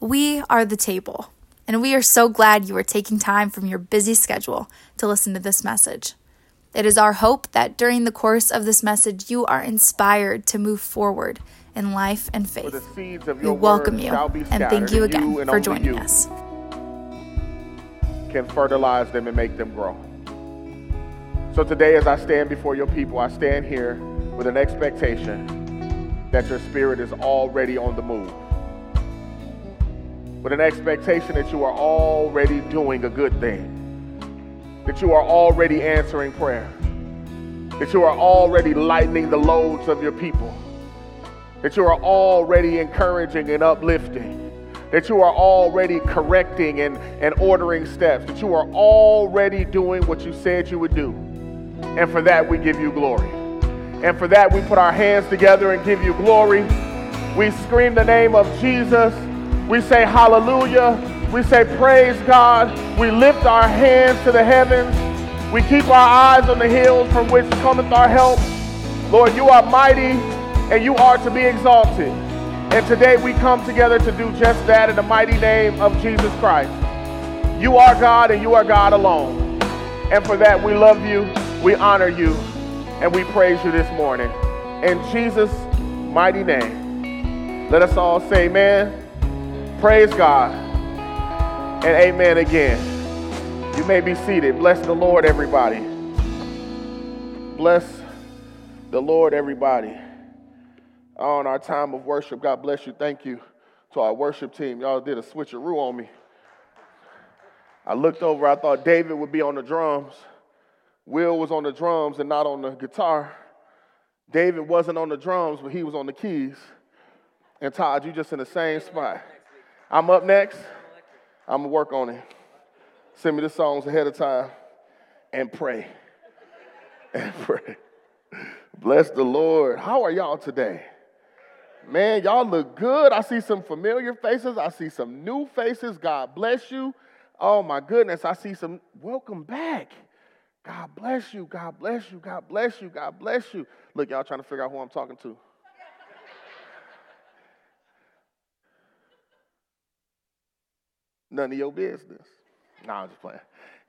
We are the table, and we are so glad you are taking time from your busy schedule to listen to this message. It is our hope that during the course of this message, you are inspired to move forward in life and faith. We welcome you and thank you again you for joining us. Can fertilize them and make them grow. So today, as I stand before your people, I stand here with an expectation that your spirit is already on the move with an expectation that you are already doing a good thing, that you are already answering prayer, that you are already lightening the loads of your people, that you are already encouraging and uplifting, that you are already correcting and, and ordering steps, that you are already doing what you said you would do. And for that, we give you glory. And for that, we put our hands together and give you glory. We scream the name of Jesus. We say hallelujah. We say praise God. We lift our hands to the heavens. We keep our eyes on the hills from which cometh our help. Lord, you are mighty and you are to be exalted. And today we come together to do just that in the mighty name of Jesus Christ. You are God and you are God alone. And for that we love you, we honor you, and we praise you this morning. In Jesus' mighty name. Let us all say amen. Praise God. And amen again. You may be seated. Bless the Lord, everybody. Bless the Lord, everybody. On our time of worship, God bless you. Thank you to our worship team. Y'all did a switcheroo on me. I looked over, I thought David would be on the drums. Will was on the drums and not on the guitar. David wasn't on the drums, but he was on the keys. And Todd, you just in the same spot. I'm up next. I'm going to work on it. Send me the songs ahead of time and pray. And pray. Bless the Lord. How are y'all today? Man, y'all look good. I see some familiar faces. I see some new faces. God bless you. Oh my goodness. I see some. Welcome back. God bless you. God bless you. God bless you. God bless you. Look, y'all trying to figure out who I'm talking to. None of your business. No, I'm just playing.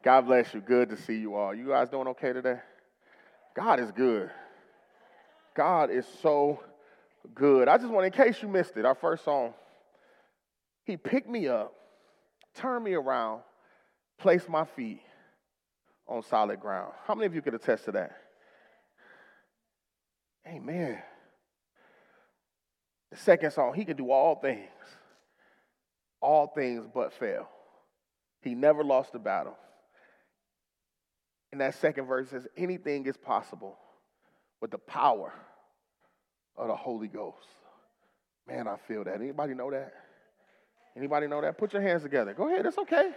God bless you. Good to see you all. You guys doing okay today? God is good. God is so good. I just want, in case you missed it, our first song, He picked me up, turned me around, placed my feet on solid ground. How many of you could attest to that? Amen. The second song, He can do all things all things but fail. He never lost a battle. And that second verse says, anything is possible with the power of the Holy Ghost. Man, I feel that. Anybody know that? Anybody know that? Put your hands together. Go ahead, it's okay.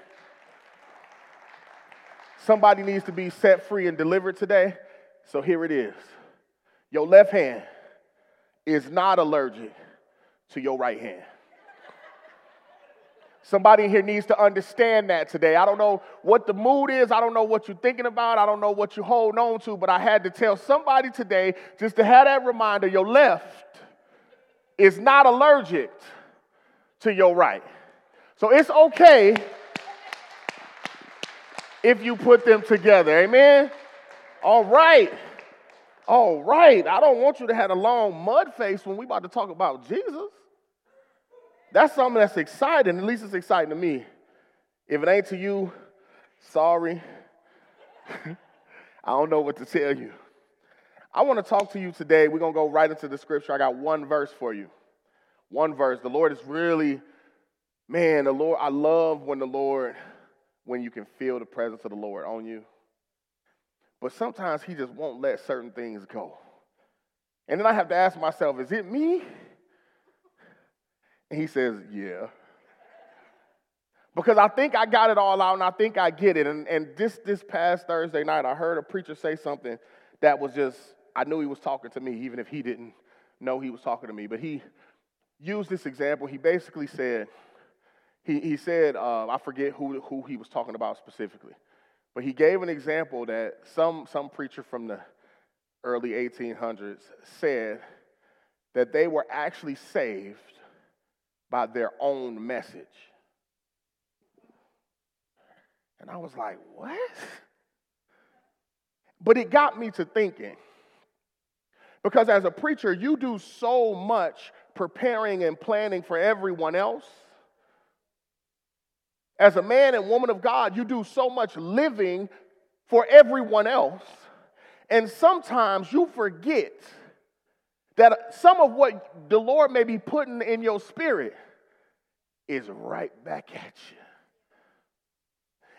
Somebody needs to be set free and delivered today. So here it is. Your left hand is not allergic to your right hand. Somebody here needs to understand that today. I don't know what the mood is. I don't know what you're thinking about. I don't know what you're holding on to, but I had to tell somebody today just to have that reminder your left is not allergic to your right. So it's okay if you put them together. Amen? All right. All right. I don't want you to have a long mud face when we about to talk about Jesus. That's something that's exciting. At least it's exciting to me. If it ain't to you, sorry. I don't know what to tell you. I want to talk to you today. We're going to go right into the scripture. I got one verse for you. One verse. The Lord is really, man, the Lord, I love when the Lord, when you can feel the presence of the Lord on you. But sometimes He just won't let certain things go. And then I have to ask myself, is it me? And he says, Yeah. Because I think I got it all out and I think I get it. And, and this, this past Thursday night, I heard a preacher say something that was just, I knew he was talking to me, even if he didn't know he was talking to me. But he used this example. He basically said, he, he said, uh, I forget who, who he was talking about specifically, but he gave an example that some, some preacher from the early 1800s said that they were actually saved by their own message. And I was like, what? But it got me to thinking. Because as a preacher, you do so much preparing and planning for everyone else. As a man and woman of God, you do so much living for everyone else. And sometimes you forget that some of what the Lord may be putting in your spirit is right back at you.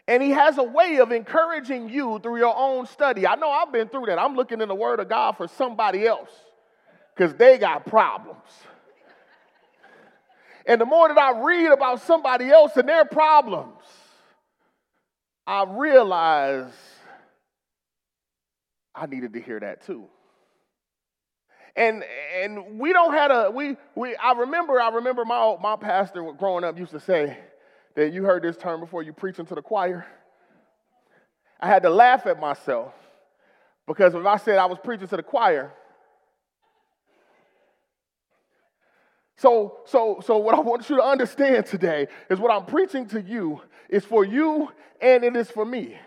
And he has a way of encouraging you through your own study. I know I've been through that. I'm looking in the Word of God for somebody else because they got problems. And the more that I read about somebody else and their problems, I realize I needed to hear that too. And and we don't have a we we I remember I remember my my pastor growing up used to say that you heard this term before you preaching to the choir. I had to laugh at myself because if I said I was preaching to the choir, So, so, so what I want you to understand today is what I'm preaching to you is for you and it is for me.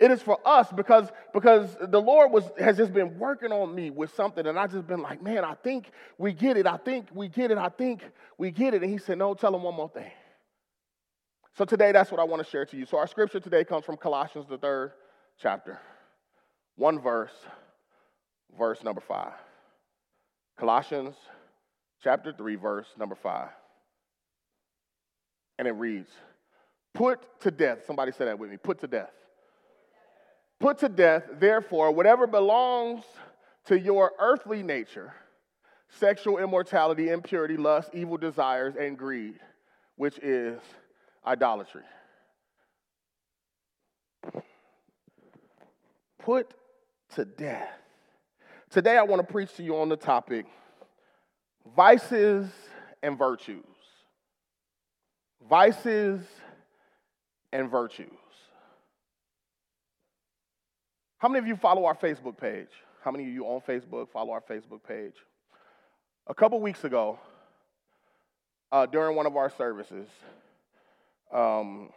It is for us because, because the Lord was, has just been working on me with something, and I've just been like, man, I think we get it. I think we get it. I think we get it. And he said, no, tell him one more thing. So today, that's what I want to share to you. So our scripture today comes from Colossians, the third chapter, one verse, verse number five. Colossians chapter 3, verse number 5. And it reads, Put to death, somebody say that with me, put to death. Put to death, therefore, whatever belongs to your earthly nature sexual immortality, impurity, lust, evil desires, and greed, which is idolatry. Put to death. Today, I want to preach to you on the topic vices and virtues. Vices and virtues. How many of you follow our Facebook page? How many of you on Facebook follow our Facebook page? A couple weeks ago, uh, during one of our services, um,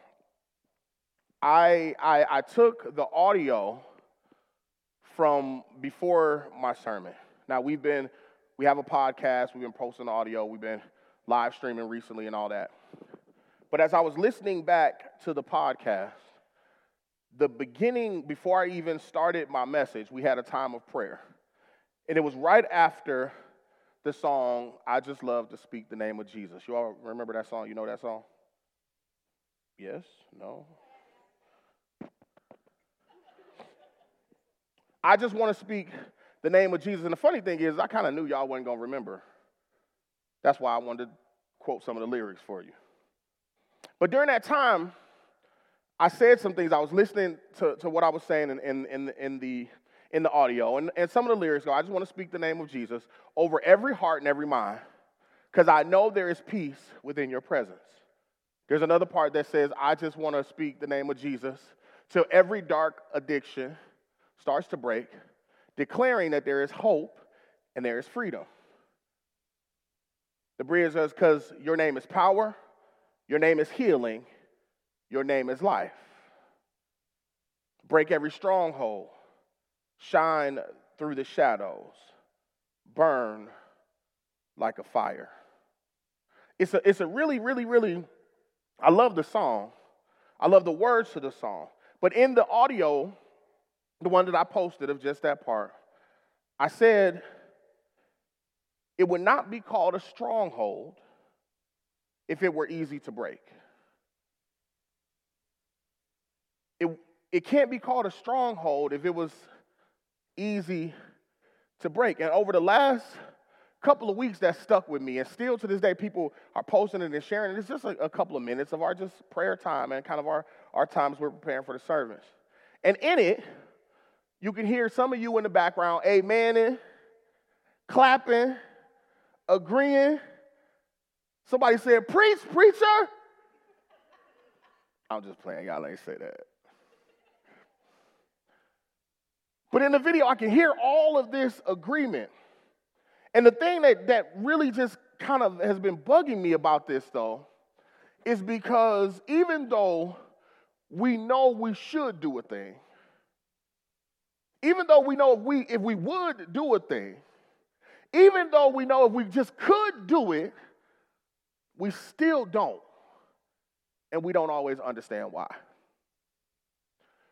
I, I, I took the audio from before my sermon. Now, we've been we have a podcast, we've been posting audio, we've been live streaming recently and all that. But as I was listening back to the podcast, the beginning, before I even started my message, we had a time of prayer. And it was right after the song, I Just Love to Speak the Name of Jesus. You all remember that song? You know that song? Yes? No? I just want to speak the name of Jesus. And the funny thing is, I kind of knew y'all wasn't going to remember. That's why I wanted to quote some of the lyrics for you. But during that time, I said some things. I was listening to, to what I was saying in, in, in, in, the, in the audio. And, and some of the lyrics go, I just want to speak the name of Jesus over every heart and every mind, because I know there is peace within your presence. There's another part that says, I just want to speak the name of Jesus till every dark addiction starts to break declaring that there is hope and there is freedom. The bridge says, because your name is power, your name is healing, your name is life. Break every stronghold, shine through the shadows, burn like a fire. It's a, it's a really, really, really, I love the song. I love the words to the song. But in the audio, the one that I posted of just that part, I said it would not be called a stronghold if it were easy to break. It, it can't be called a stronghold if it was easy to break. And over the last couple of weeks, that stuck with me. And still to this day, people are posting it and sharing it. It's just a, a couple of minutes of our just prayer time and kind of our, our times we're preparing for the service. And in it, you can hear some of you in the background amening, clapping, agreeing. Somebody said, Preach, preacher. I'm just playing. Y'all ain't say that. But in the video, I can hear all of this agreement. And the thing that, that really just kind of has been bugging me about this though is because even though we know we should do a thing, even though we know if we if we would do a thing, even though we know if we just could do it, we still don't. And we don't always understand why.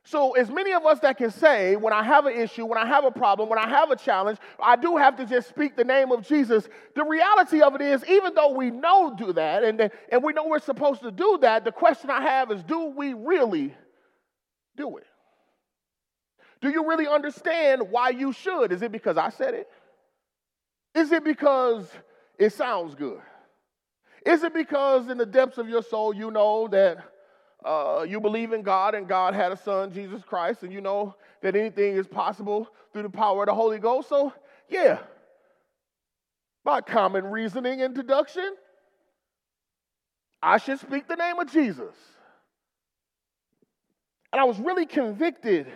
So, as many of us that can say, when I have an issue, when I have a problem, when I have a challenge, I do have to just speak the name of Jesus. The reality of it is, even though we know do that and, and we know we're supposed to do that, the question I have is, do we really do it? Do you really understand why you should? Is it because I said it? Is it because it sounds good? Is it because in the depths of your soul you know that uh, you believe in God and God had a son, Jesus Christ, and you know that anything is possible through the power of the Holy Ghost? So, yeah, by common reasoning and deduction, I should speak the name of Jesus. And I was really convicted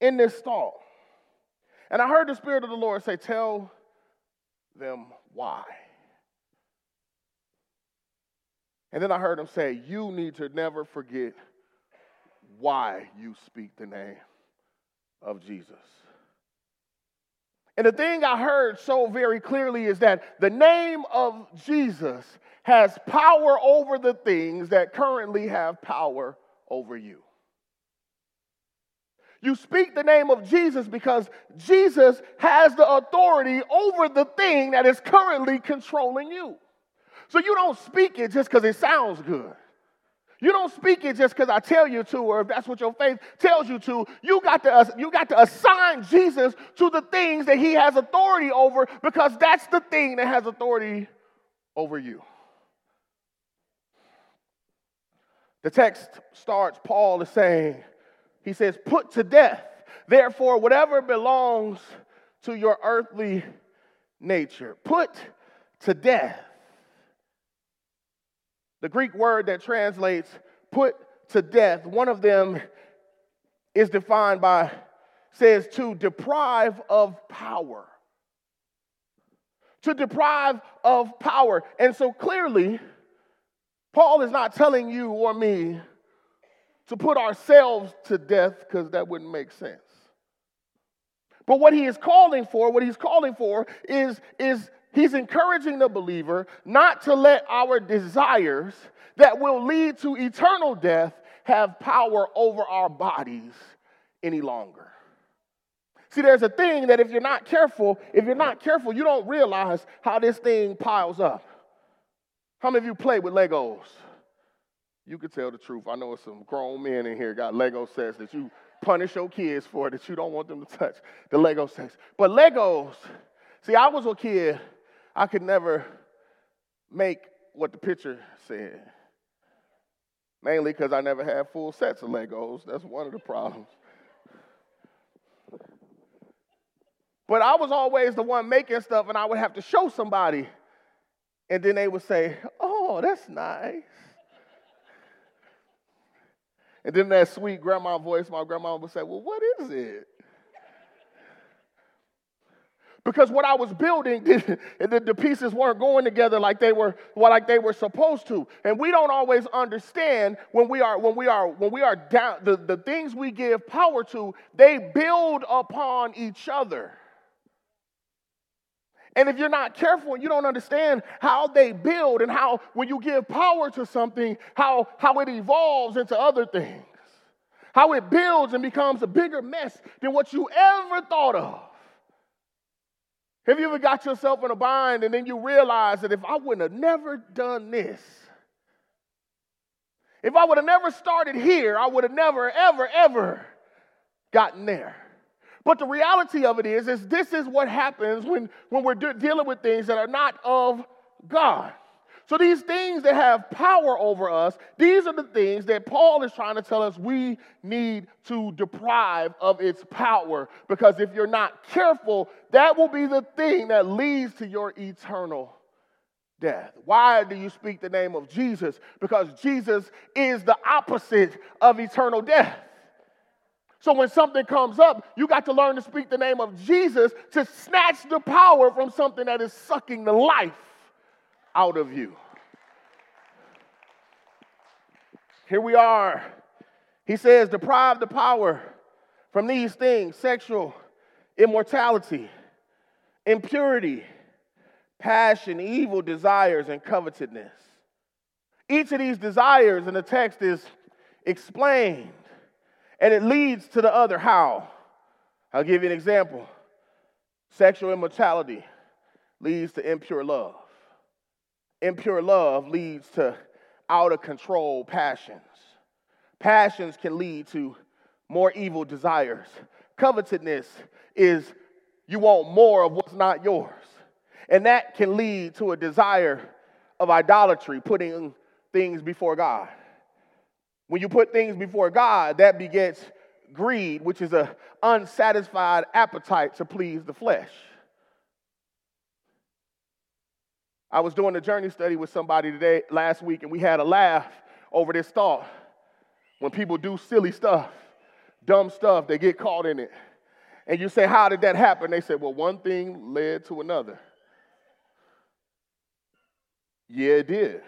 in this thought. And I heard the Spirit of the Lord say, Tell them why. And then I heard him say, You need to never forget why you speak the name of Jesus. And the thing I heard so very clearly is that the name of Jesus has power over the things that currently have power over you. You speak the name of Jesus because Jesus has the authority over the thing that is currently controlling you. So you don't speak it just because it sounds good. You don't speak it just because I tell you to, or if that's what your faith tells you to. You got to you got to assign Jesus to the things that He has authority over, because that's the thing that has authority over you. The text starts. Paul is saying, he says, "Put to death, therefore, whatever belongs to your earthly nature. Put to death." The Greek word that translates put to death, one of them is defined by, says to deprive of power. To deprive of power. And so clearly, Paul is not telling you or me to put ourselves to death because that wouldn't make sense. But what he is calling for, what he's calling for is, is He's encouraging the believer not to let our desires that will lead to eternal death have power over our bodies any longer. See, there's a thing that if you're not careful, if you're not careful, you don't realize how this thing piles up. How many of you play with Legos? You can tell the truth. I know some grown men in here got Lego sets that you punish your kids for that you don't want them to touch the Lego sets. But Legos, see, I was a kid I could never make what the picture said. Mainly because I never had full sets of Legos. That's one of the problems. But I was always the one making stuff, and I would have to show somebody. And then they would say, Oh, that's nice. And then that sweet grandma voice, my grandma would say, Well, what is it? Because what I was building, the, the, pieces weren't going together like they were well, like they were supposed to. And we don't always understand when we are when we are when we are down the, the things we give power to, they build upon each other. And if you're not careful and you don't understand how they build and how when you give power to something, how, how it evolves into other things, how it builds and becomes a bigger mess than what you ever thought of. Have you ever got yourself in a bind and then you realize that if I would have never done this, if I would have never started here, I would have never, ever, ever gotten there. But the reality of it is, is this is what happens when, when we're de- dealing with things that are not of God. So these things that have power over us, these are the things that Paul is trying to tell us we need to deprive of its power. Because if you're not careful, that will be the thing that leads to your eternal death. Why do you speak the name of Jesus? Because Jesus is the opposite of eternal death. So when something comes up, you got to learn to speak the name of Jesus to snatch the power from something that is sucking the life out of you. Here we are. He says, deprive the power from these things sexual immortality, impurity, passion, evil desires, and covetousness. Each of these desires in the text is explained and it leads to the other. How? I'll give you an example. Sexual immortality leads to impure love. Impure love leads to out of control passions. Passions can lead to more evil desires. Covetousness is you want more of what's not yours. And that can lead to a desire of idolatry, putting things before God. When you put things before God, that begets greed, which is an unsatisfied appetite to please the flesh. I was doing a journey study with somebody today last week, and we had a laugh over this thought. When people do silly stuff, dumb stuff, they get caught in it. And you say, How did that happen? They said, Well, one thing led to another. Yeah, it did.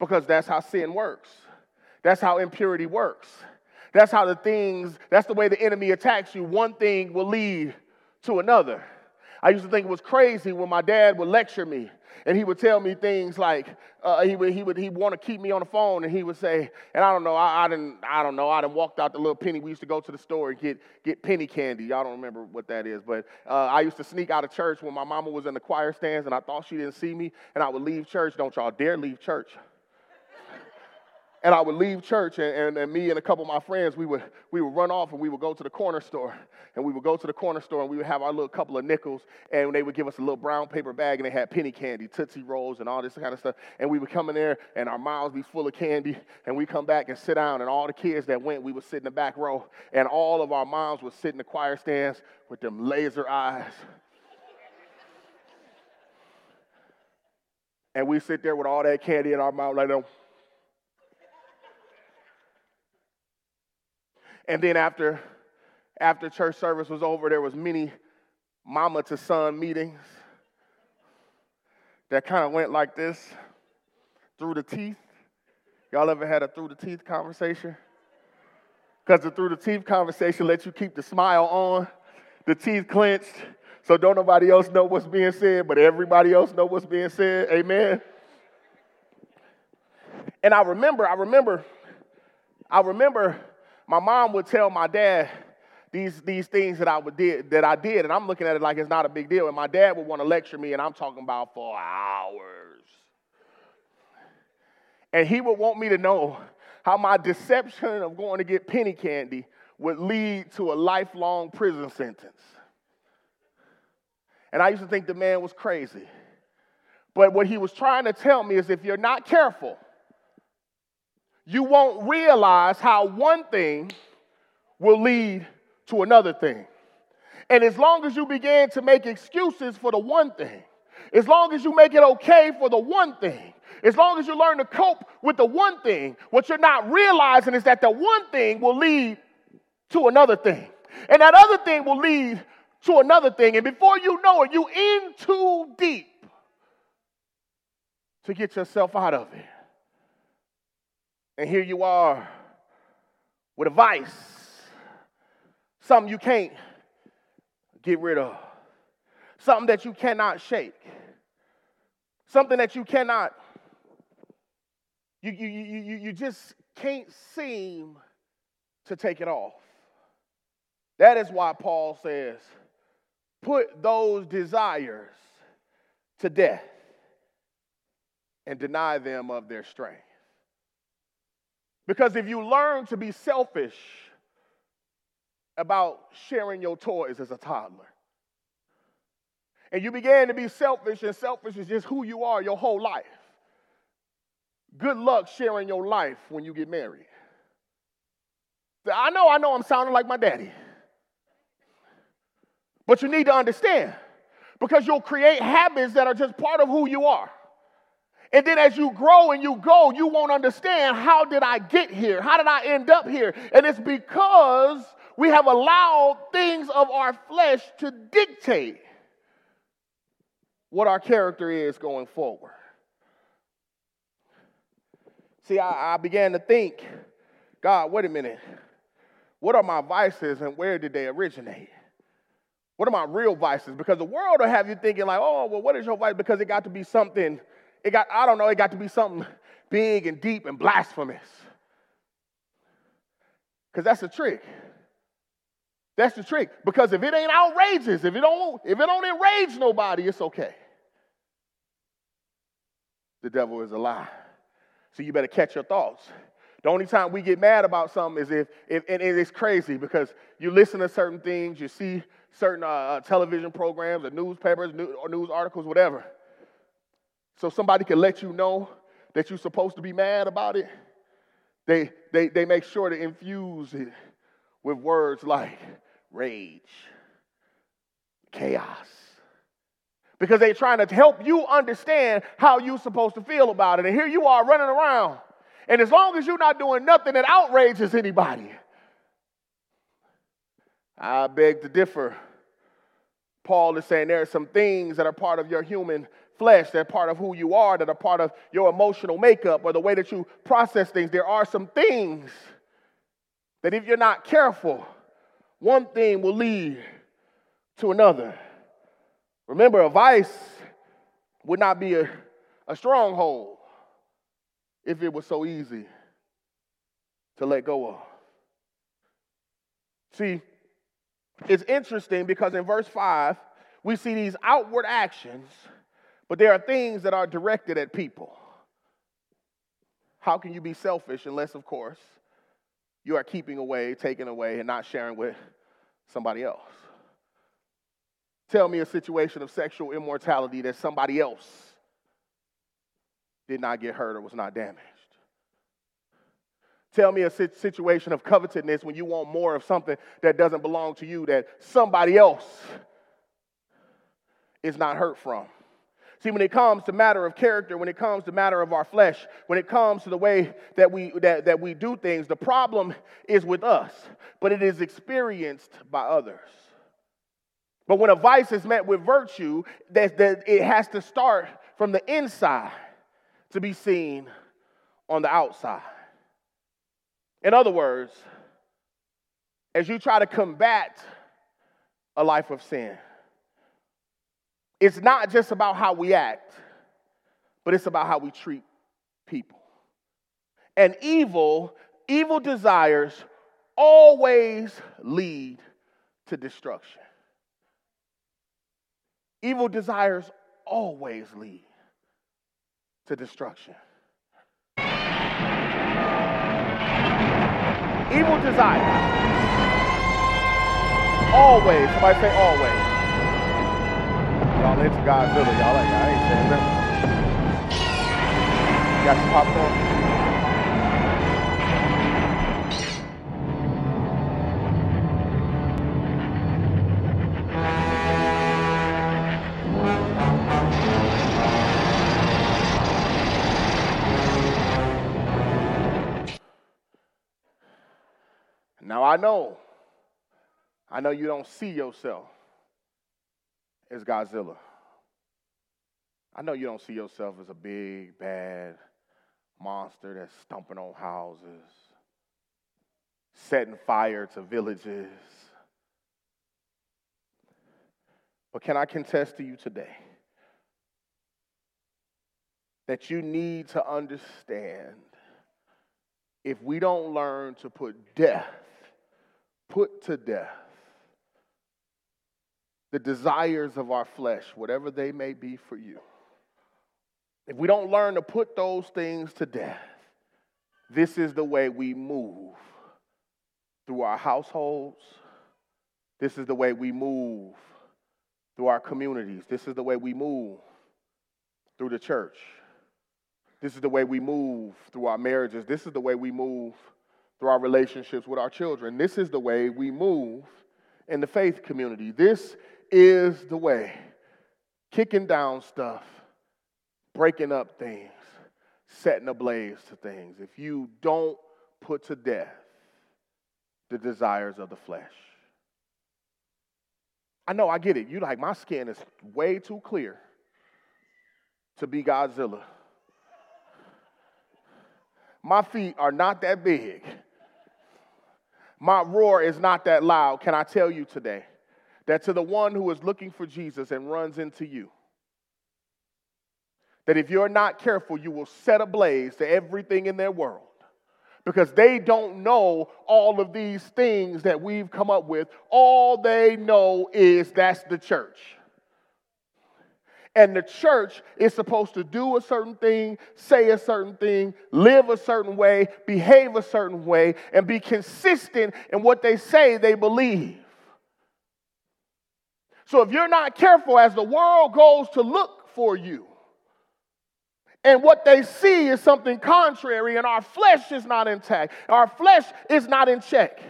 Because that's how sin works. That's how impurity works. That's how the things, that's the way the enemy attacks you. One thing will lead to another. I used to think it was crazy when my dad would lecture me and he would tell me things like uh, he would he would he want to keep me on the phone and he would say and I don't know I, I didn't I don't know I didn't walked out the little penny. We used to go to the store and get get penny candy. Y'all don't remember what that is but uh, I used to sneak out of church when my mama was in the choir stands and I thought she didn't see me and I would leave church. Don't y'all dare leave church and I would leave church, and, and, and, me and a couple of my friends, we would, we would run off and we would go to the corner store. And we would go to the corner store and we would have our little couple of nickels, and they would give us a little brown paper bag, and they had penny candy, Tootsie Rolls, and all this kind of stuff. And we would come in there, and our mouths be full of candy, and we come back and sit down, and all the kids that went, we would sit in the back row, and all of our moms would sit in the choir stands with them laser eyes. and we sit there with all that candy in our mouth like that. And then after, after church service was over, there was many mama to son meetings that kind of went like this through the teeth. Y'all ever had a through the teeth conversation? Because the through the teeth conversation lets you keep the smile on, the teeth clenched, so don't nobody else know what's being said, but everybody else know what's being said. Amen. And I remember, I remember, I remember my mom would tell my dad these, these things that I would did that I did, and I'm looking at it like it's not a big deal. And my dad would want to lecture me, and I'm talking about for hours. And he would want me to know how my deception of going to get penny candy would lead to a lifelong prison sentence. And I used to think the man was crazy. But what he was trying to tell me is if you're not careful, you won't realize how one thing will lead to another thing. And as long as you begin to make excuses for the one thing, as long as you make it okay for the one thing, as long as you learn to cope with the one thing, what you're not realizing is that the one thing will lead to another thing. And that other thing will lead to another thing. And before you know it, you're in too deep to get yourself out of it. And here you are with a vice, something you can't get rid of, something that you cannot shake, something that you cannot, you, you, you, you just can't seem to take it off. That is why Paul says, put those desires to death and deny them of their strength. Because if you learn to be selfish about sharing your toys as a toddler, and you began to be selfish, and selfish is just who you are your whole life, good luck sharing your life when you get married. I know, I know I'm sounding like my daddy. But you need to understand because you'll create habits that are just part of who you are. And then as you grow and you go, you won't understand how did I get here? How did I end up here? And it's because we have allowed things of our flesh to dictate what our character is going forward. See, I, I began to think, God, wait a minute. What are my vices and where did they originate? What are my real vices? Because the world will have you thinking, like, oh, well, what is your vice? Because it got to be something, it got, I don't know, it got to be something big and deep and blasphemous. Because that's the trick. That's the trick. Because if it ain't outrageous, if it don't, if it don't enrage nobody, it's okay. The devil is a lie. So you better catch your thoughts. The only time we get mad about something is if, if and it's crazy because you listen to certain things, you see certain uh, uh television programs or newspapers news, or news articles, whatever. So somebody can let you know that you're supposed to be mad about it. They, they, they make sure to infuse it with words like rage, chaos, because they're trying to help you understand how you're supposed to feel about it. And here you are running around. And as long as you're not doing nothing that outrages anybody, I beg to differ. Paul is saying there are some things that are part of your human flesh, that part of who you are, that are part of your emotional makeup or the way that you process things. There are some things that if you're not careful, one thing will lead to another. Remember, a vice would not be a, a stronghold if it was so easy to let go of. See, it's interesting because in verse 5, we see these outward actions, but there are things that are directed at people. How can you be selfish unless, of course, you are keeping away, taking away, and not sharing with somebody else? Tell me a situation of sexual immortality that somebody else did not get hurt or was not damaged. Tell me a situation of covetousness when you want more of something that doesn't belong to you that somebody else is not hurt from. See, when it comes to matter of character, when it comes to matter of our flesh, when it comes to the way that we that, that we do things, the problem is with us, but it is experienced by others. But when a vice is met with virtue, that, that it has to start from the inside to be seen on the outside. In other words, as you try to combat a life of sin, it's not just about how we act, but it's about how we treat people. And evil, evil desires always lead to destruction. Evil desires always lead to destruction. Evil desires always, somebody say always. Y'all into Godzilla, y'all like, I ain't saying that. got popcorn? Now I know, I know you don't see yourself as Godzilla. I know you don't see yourself as a big, bad monster that's stomping on houses, setting fire to villages. But can I contest to you today that you need to understand if we don't learn to put death put to death the desires of our flesh, whatever they may be for you, if we don't learn to put those things to death, this is the way we move through our households. This is the way we move through our communities. This is the way we move through the church. This is the way we move through our marriages. This is the way we move through our relationships with our children. This is the way we move in the faith community. This is the way. Kicking down stuff, breaking up things, setting ablaze to things. If you don't put to death the desires of the flesh. I know, I get it. You like, my skin is way too clear to be Godzilla. My feet are not that big. My roar is not that loud. Can I tell you today that to the one who is looking for Jesus and runs into you, that if you're not careful, you will set ablaze to everything in their world because they don't know all of these things that we've come up with. All they know is that's the church. And the church is supposed to do a certain thing, say a certain thing, live a certain way, behave a certain way, and be consistent in what they say they believe. So if you're not careful as the world goes to look for you, and what they see is something contrary, and our flesh is not intact, our flesh is not in check.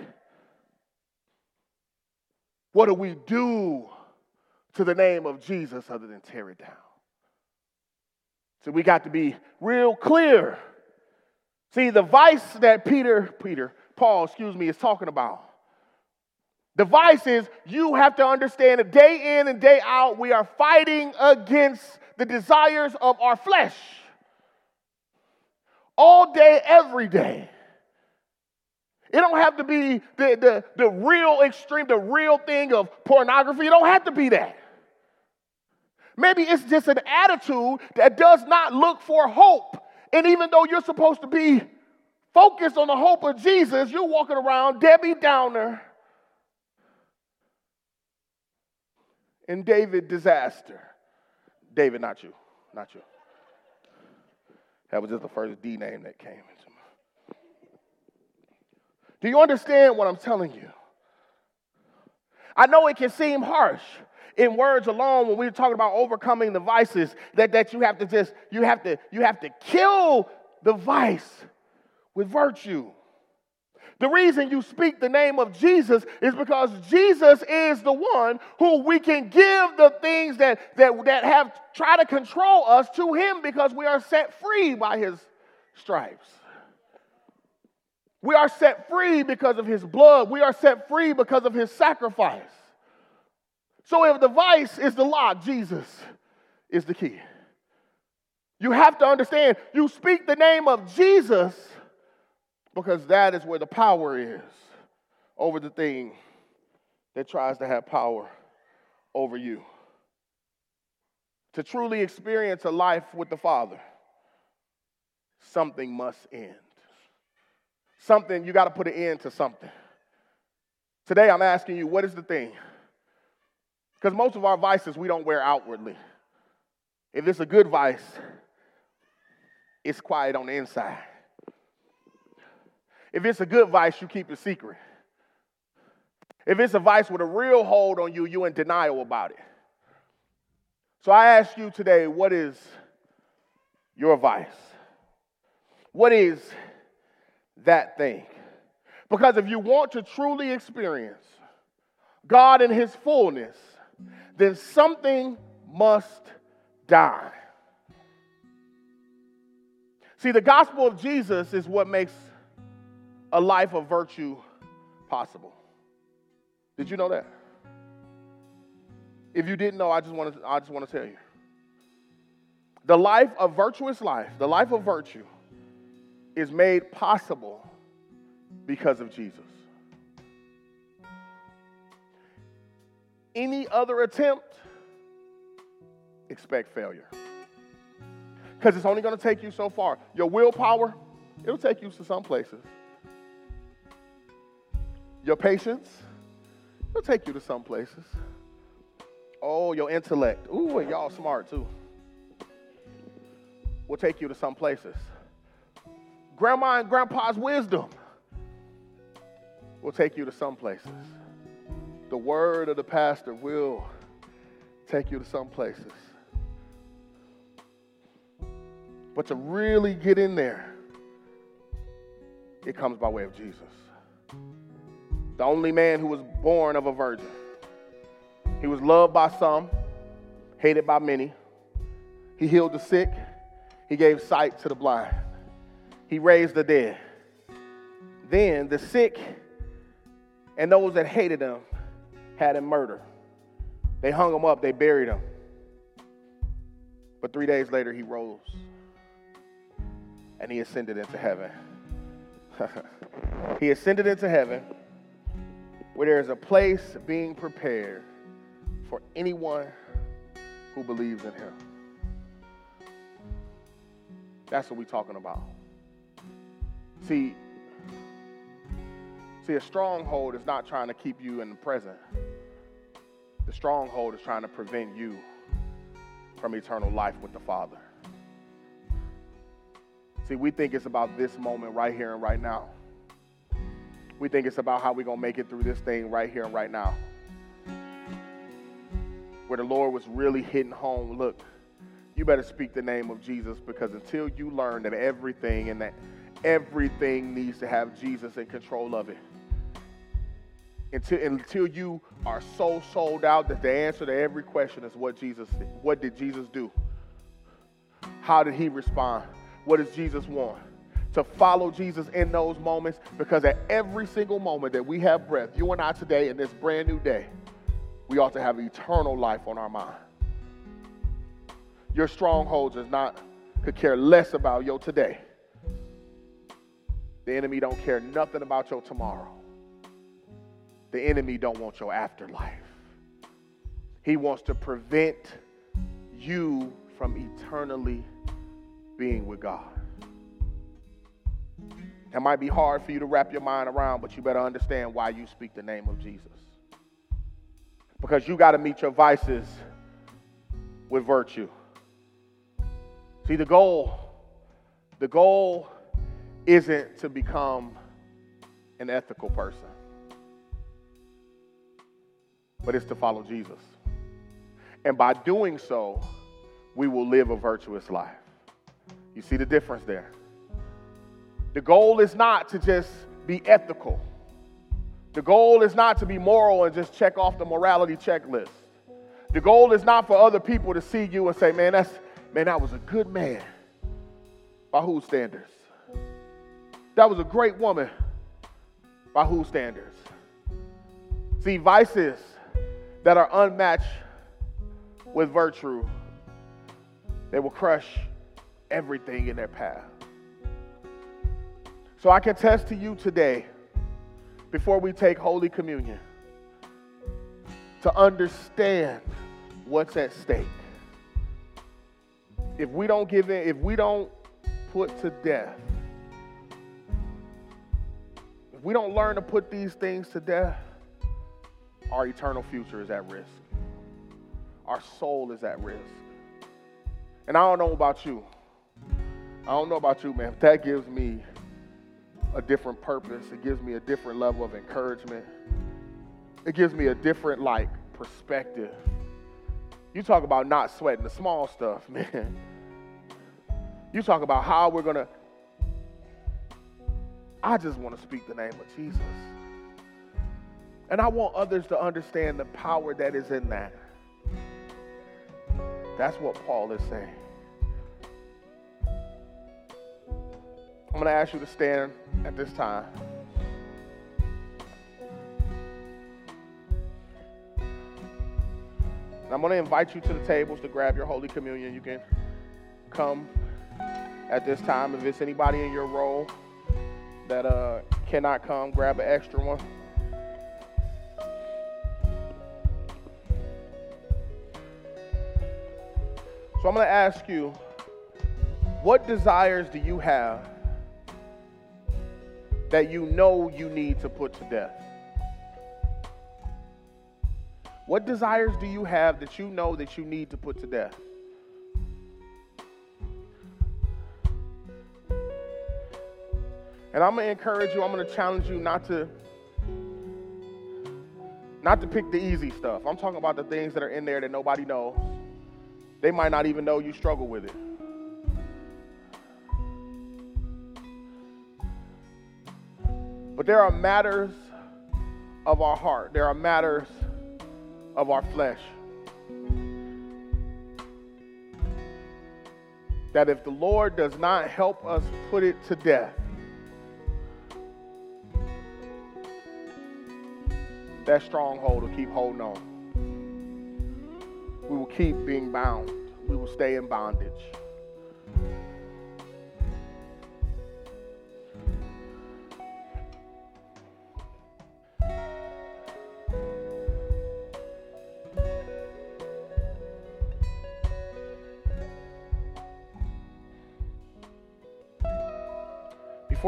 What do we do to the name of Jesus other than tear it down? So we got to be real clear. See, the vice that Peter, Peter, Paul, excuse me, is talking about. The vice is you have to understand that day in and day out, we are fighting against the desires of our flesh all day, every day. It don't have to be the, the, the real extreme, the real thing of pornography. It don't have to be that. Maybe it's just an attitude that does not look for hope. And even though you're supposed to be focused on the hope of Jesus, you're walking around Debbie Downer and David Disaster. David, not you, not you. That was just the first D name that came into my. Do you understand what I'm telling you? I know it can seem harsh in words alone when we're talking about overcoming the vices that, that you have to just you have to you have to kill the vice with virtue the reason you speak the name of Jesus is because Jesus is the one who we can give the things that, that, that have tried to control us to him because we are set free by his stripes. We are set free because of his blood. We are set free because of his sacrifice. So if the vice is the lock, Jesus is the key. You have to understand, you speak the name of Jesus because that is where the power is over the thing that tries to have power over you. To truly experience a life with the Father, something must end. Something, you got to put an end to something. Today, I'm asking you, what is the thing? Because most of our vices we don't wear outwardly. If it's a good vice, it's quiet on the inside. If it's a good vice, you keep it secret. If it's a vice with a real hold on you, you're in denial about it. So I ask you today, what is your vice? What is that thing? Because if you want to truly experience God in His fullness, then something must die. See, the gospel of Jesus is what makes a life of virtue possible. Did you know that? If you didn't know, I just want to, I just want to tell you. The life of virtuous life, the life of virtue, is made possible because of Jesus. Any other attempt, expect failure. Because it's only going to take you so far. Your willpower, it'll take you to some places. Your patience will take you to some places. Oh, your intellect. Ooh, and y'all smart too. Will take you to some places. Grandma and grandpa's wisdom will take you to some places. The word of the pastor will take you to some places. But to really get in there, it comes by way of Jesus the only man who was born of a virgin. He was loved by some, hated by many. He healed the sick, he gave sight to the blind, he raised the dead. Then the sick And those that hated him had him murdered. They hung him up, they buried him. But three days later, he rose and he ascended into heaven. he ascended into heaven where there is a place being prepared for anyone who believes in him. That's what we're talking about. See, see, a stronghold is not trying to keep you in the present. The stronghold is trying to prevent you from eternal life with the Father. See, we think it's about this moment right here and right now. We think it's about how we're going to make it through this thing right here and right now. Where the Lord was really hitting home look, you better speak the name of Jesus because until you learn that everything and that everything needs to have Jesus in control of it, until, until you are so sold out that the answer to every question is what Jesus what did Jesus do? How did he respond? What does Jesus want? To follow Jesus in those moments because at every single moment that we have breath, you and I today in this brand new day, we ought to have eternal life on our mind. Your strongholds is not could care less about your today. The enemy don't care nothing about your tomorrow. The enemy don't want your afterlife. He wants to prevent you from eternally being with God. That might be hard for you to wrap your mind around, but you better understand why you speak the name of Jesus. Because you got to meet your vices with virtue. See, the goal, the goal isn't to become an ethical person, but it's to follow Jesus. And by doing so, we will live a virtuous life. You see the difference there? The goal is not to just be ethical. The goal is not to be moral and just check off the morality checklist. The goal is not for other people to see you and say, man, that's man, that was a good man. By whose standards? That was a great woman. By whose standards? See, vices that are unmatched with virtue, they will crush everything in their path. So I can test to you today, before we take Holy Communion, to understand what's at stake. If we don't give in, if we don't put to death, if we don't learn to put these things to death, our eternal future is at risk. Our soul is at risk. And I don't know about you. I don't know about you, man. That gives me a different purpose. It gives me a different level of encouragement. It gives me a different like perspective. You talk about not sweating the small stuff, man. You talk about how we're gonna. I just want to speak the name of Jesus. And I want others to understand the power that is in that. That's what Paul is saying. I'm going to ask you to stand at this time. I'm going to invite you to the tables to grab your Holy Communion. You can come at this time. If it's anybody in your role that uh, cannot come, grab an extra one. So I'm going to ask you, what desires do you have that you know you need to put to death? What desires do you have that you know that you need to put to death? And I'm going to encourage you, I'm going to challenge you not to not to pick the easy stuff. I'm talking about the things that are in there that nobody knows. They might not even know you struggle with it. But there are matters of our heart, there are matters of our flesh. That if the Lord does not help us put it to death, that stronghold will keep holding on. We will keep being bound. We will stay in bondage.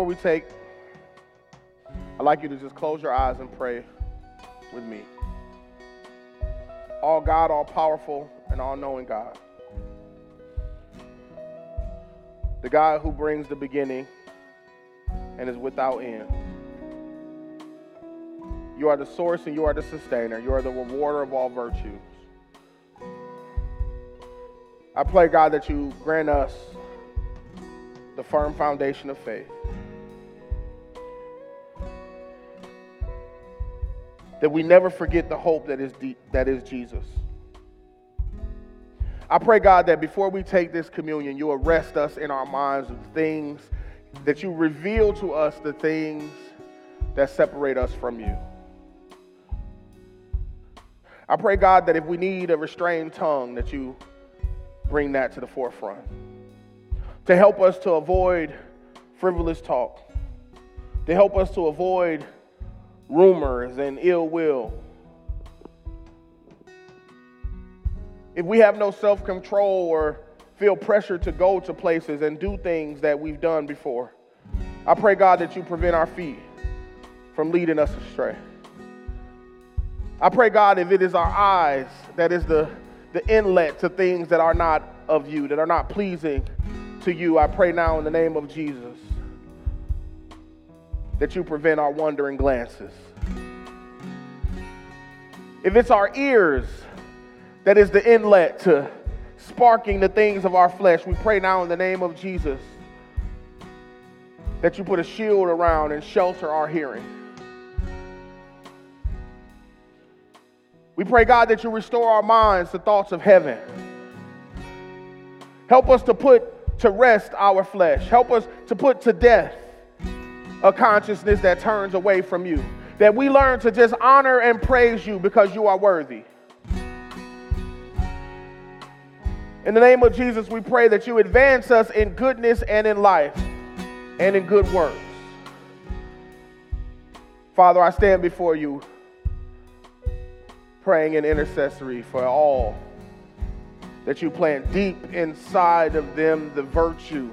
Before we take, I'd like you to just close your eyes and pray with me. All God, all powerful, and all knowing God. The God who brings the beginning and is without end. You are the source and you are the sustainer. You are the rewarder of all virtues. I pray, God, that you grant us the firm foundation of faith. That we never forget the hope that is, deep, that is Jesus. I pray, God, that before we take this communion, you arrest us in our minds of things, that you reveal to us the things that separate us from you. I pray, God, that if we need a restrained tongue, that you bring that to the forefront. To help us to avoid frivolous talk, to help us to avoid rumors and ill will if we have no self control or feel pressure to go to places and do things that we've done before, I pray, God, that you prevent our feet from leading us astray. I pray, God, if it is our eyes that is the, the inlet to things that are not of you, that are not pleasing to you, I pray now in the name of Jesus that you prevent our wandering glances. If it's our ears that is the inlet to sparking the things of our flesh. We pray now in the name of Jesus that you put a shield around and shelter our hearing. We pray, God, that you restore our minds to thoughts of heaven. Help us to put to rest our flesh. Help us to put to death a consciousness that turns away from you. That we learn to just honor and praise you because you are worthy. In the name of Jesus, we pray that you advance us in goodness and in life and in good works. Father, I stand before you praying in intercessory for all that you plant deep inside of them the virtue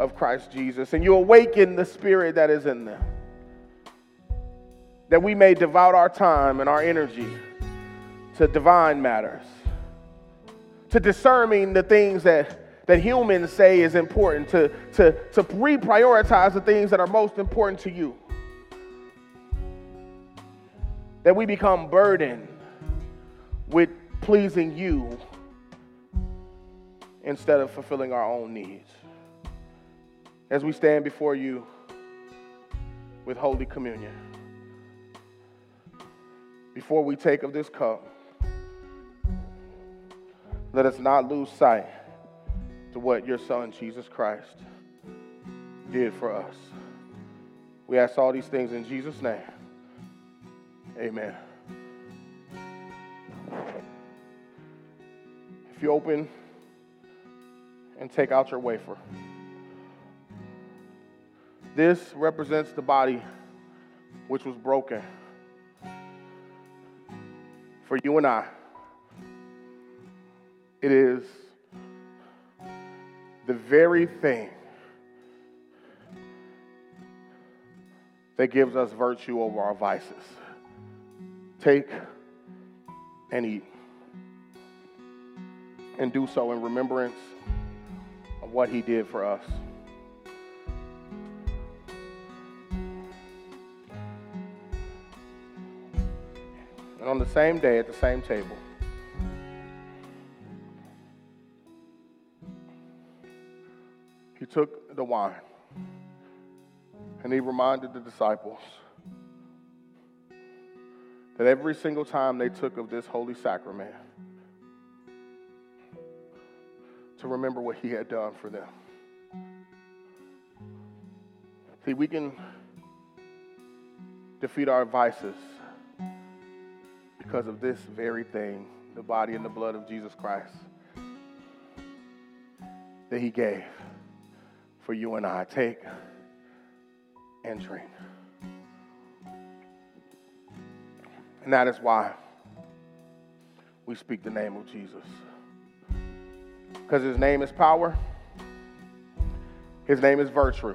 of Christ Jesus and you awaken the spirit that is in them. That we may devote our time and our energy to divine matters to discerning the things that, that humans say is important, to, to, to reprioritize the things that are most important to you. That we become burdened with pleasing you instead of fulfilling our own needs. As we stand before you with Holy Communion, before we take of this cup, let us not lose sight to what your Son, Jesus Christ, did for us. We ask all these things in Jesus' name. Amen. If you open and take out your wafer, this represents the body which was broken for you and I. It is the very thing that gives us virtue over our vices. Take and eat. And do so in remembrance of what he did for us. And on the same day, at the same table, he took the wine and he reminded the disciples that every single time they took of this holy sacrament, to remember what he had done for them. See, we can defeat our vices because of this very thing, the body and the blood of Jesus Christ that he gave for you and I. Take and drink. And that is why we speak the name of Jesus. Because his name is power, his name is virtue,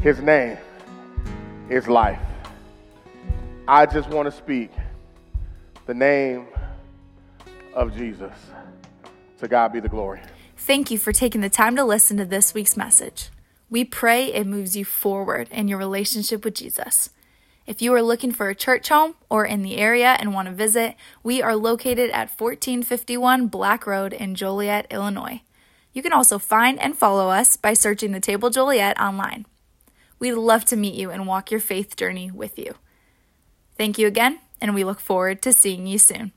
his name is life. I just want to speak the name of Jesus. To God be the glory. Thank you for taking the time to listen to this week's message. We pray it moves you forward in your relationship with Jesus. If you are looking for a church home or in the area and want to visit, we are located at 1451 Black Road in Joliet, Illinois. You can also find and follow us by searching the Table Joliet online. We'd love to meet you and walk your faith journey with you. Thank you again, and we look forward to seeing you soon.